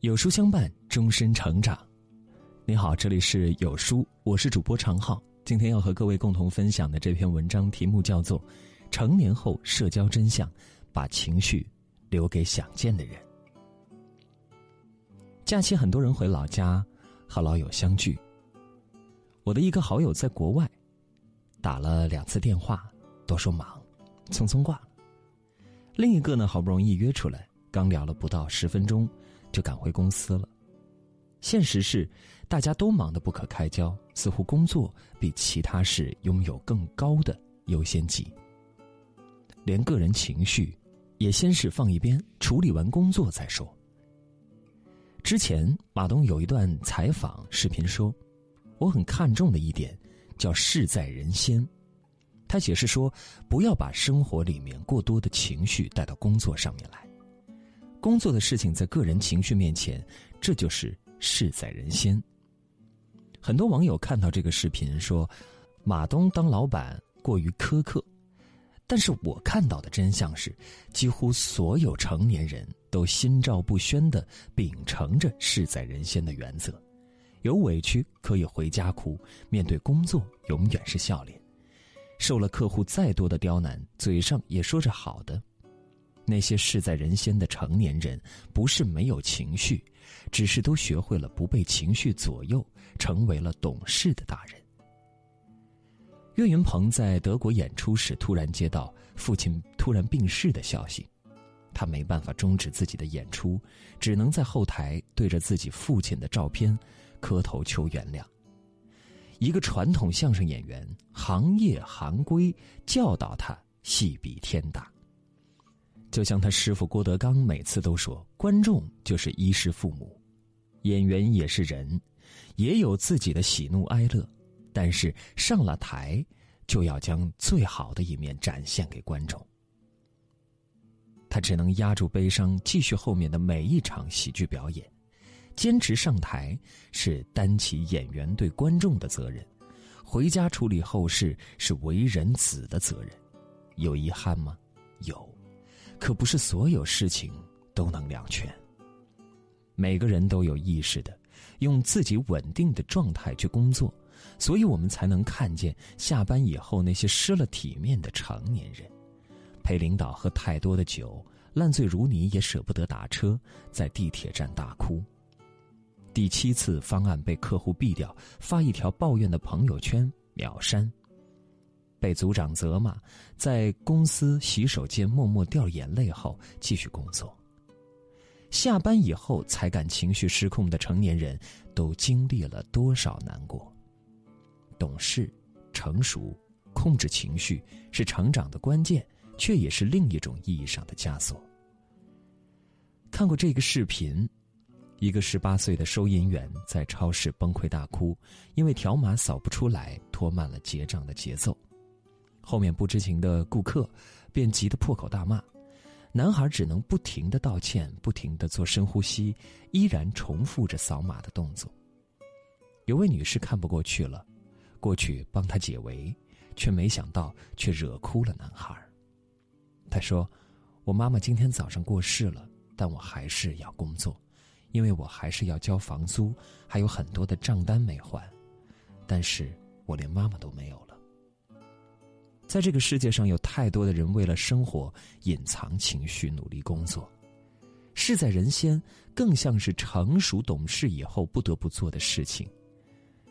有书相伴，终身成长。你好，这里是有书，我是主播常浩。今天要和各位共同分享的这篇文章题目叫做《成年后社交真相：把情绪留给想见的人》。假期，很多人回老家和老友相聚。我的一个好友在国外，打了两次电话，都说忙，匆匆挂了。另一个呢，好不容易约出来。刚聊了不到十分钟，就赶回公司了。现实是，大家都忙得不可开交，似乎工作比其他事拥有更高的优先级。连个人情绪，也先是放一边，处理完工作再说。之前马东有一段采访视频说，我很看重的一点叫事在人先。他解释说，不要把生活里面过多的情绪带到工作上面来。工作的事情在个人情绪面前，这就是事在人先。很多网友看到这个视频说，马东当老板过于苛刻，但是我看到的真相是，几乎所有成年人都心照不宣的秉承着事在人先的原则，有委屈可以回家哭，面对工作永远是笑脸，受了客户再多的刁难，嘴上也说着好的。那些事在人先的成年人，不是没有情绪，只是都学会了不被情绪左右，成为了懂事的大人。岳云鹏在德国演出时，突然接到父亲突然病逝的消息，他没办法终止自己的演出，只能在后台对着自己父亲的照片磕头求原谅。一个传统相声演员，行业行规教导他，戏比天大。就像他师傅郭德纲每次都说：“观众就是衣食父母，演员也是人，也有自己的喜怒哀乐，但是上了台，就要将最好的一面展现给观众。”他只能压住悲伤，继续后面的每一场喜剧表演，坚持上台是担起演员对观众的责任，回家处理后事是为人子的责任。有遗憾吗？有。可不是所有事情都能两全。每个人都有意识的用自己稳定的状态去工作，所以我们才能看见下班以后那些失了体面的成年人，陪领导喝太多的酒，烂醉如泥也舍不得打车，在地铁站大哭。第七次方案被客户毙掉，发一条抱怨的朋友圈秒删。被组长责骂，在公司洗手间默默掉眼泪后继续工作。下班以后才敢情绪失控的成年人，都经历了多少难过？懂事、成熟、控制情绪是成长的关键，却也是另一种意义上的枷锁。看过这个视频，一个十八岁的收银员在超市崩溃大哭，因为条码扫不出来，拖慢了结账的节奏。后面不知情的顾客便急得破口大骂，男孩只能不停的道歉，不停的做深呼吸，依然重复着扫码的动作。有位女士看不过去了，过去帮他解围，却没想到却惹哭了男孩。他说：“我妈妈今天早上过世了，但我还是要工作，因为我还是要交房租，还有很多的账单没还，但是我连妈妈都没有了。”在这个世界上，有太多的人为了生活隐藏情绪，努力工作。事在人先，更像是成熟懂事以后不得不做的事情。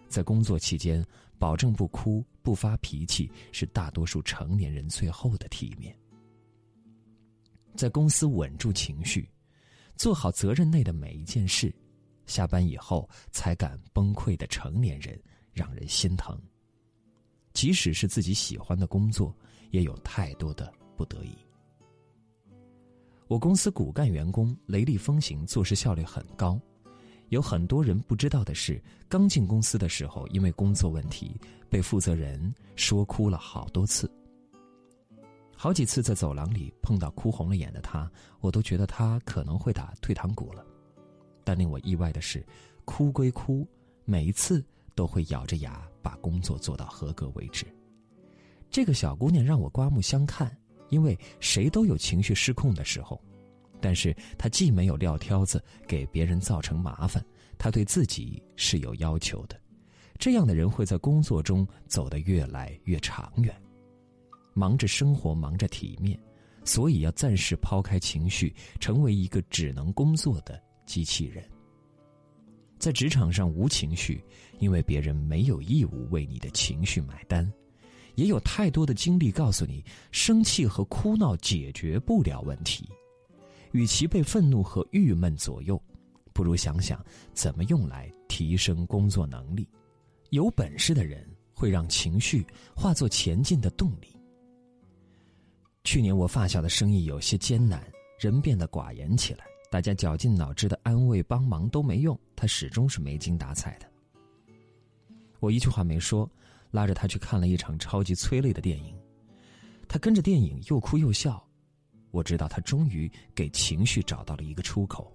在工作期间，保证不哭、不发脾气，是大多数成年人最后的体面。在公司稳住情绪，做好责任内的每一件事，下班以后才敢崩溃的成年人，让人心疼。即使是自己喜欢的工作，也有太多的不得已。我公司骨干员工雷厉风行，做事效率很高。有很多人不知道的是，刚进公司的时候，因为工作问题被负责人说哭了好多次。好几次在走廊里碰到哭红了眼的他，我都觉得他可能会打退堂鼓了。但令我意外的是，哭归哭，每一次。都会咬着牙把工作做到合格为止。这个小姑娘让我刮目相看，因为谁都有情绪失控的时候，但是她既没有撂挑子给别人造成麻烦，她对自己是有要求的。这样的人会在工作中走得越来越长远。忙着生活，忙着体面，所以要暂时抛开情绪，成为一个只能工作的机器人。在职场上无情绪，因为别人没有义务为你的情绪买单。也有太多的经历告诉你，生气和哭闹解决不了问题。与其被愤怒和郁闷左右，不如想想怎么用来提升工作能力。有本事的人会让情绪化作前进的动力。去年我发小的生意有些艰难，人变得寡言起来，大家绞尽脑汁的安慰帮忙都没用，他始终是没精打采的。我一句话没说。拉着他去看了一场超级催泪的电影，他跟着电影又哭又笑，我知道他终于给情绪找到了一个出口。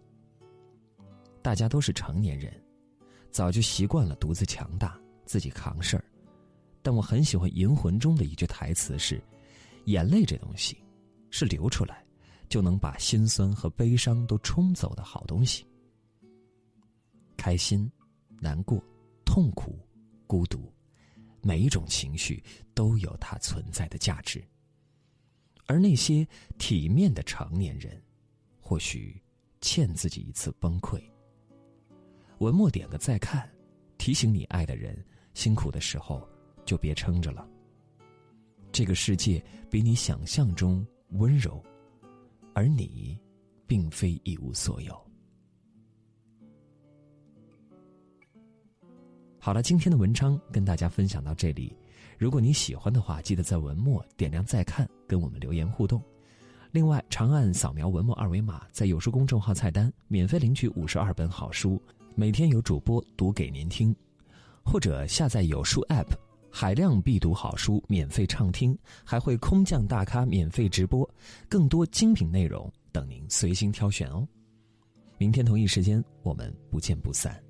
大家都是成年人，早就习惯了独自强大，自己扛事儿。但我很喜欢《银魂》中的一句台词是：“眼泪这东西，是流出来就能把心酸和悲伤都冲走的好东西。开心、难过、痛苦、孤独。”每一种情绪都有它存在的价值，而那些体面的成年人，或许欠自己一次崩溃。文末点个再看，提醒你爱的人辛苦的时候就别撑着了。这个世界比你想象中温柔，而你并非一无所有。好了，今天的文章跟大家分享到这里。如果你喜欢的话，记得在文末点亮再看，跟我们留言互动。另外，长按扫描文末二维码，在有书公众号菜单免费领取五十二本好书，每天有主播读给您听；或者下载有书 App，海量必读好书免费畅听，还会空降大咖免费直播，更多精品内容等您随心挑选哦。明天同一时间，我们不见不散。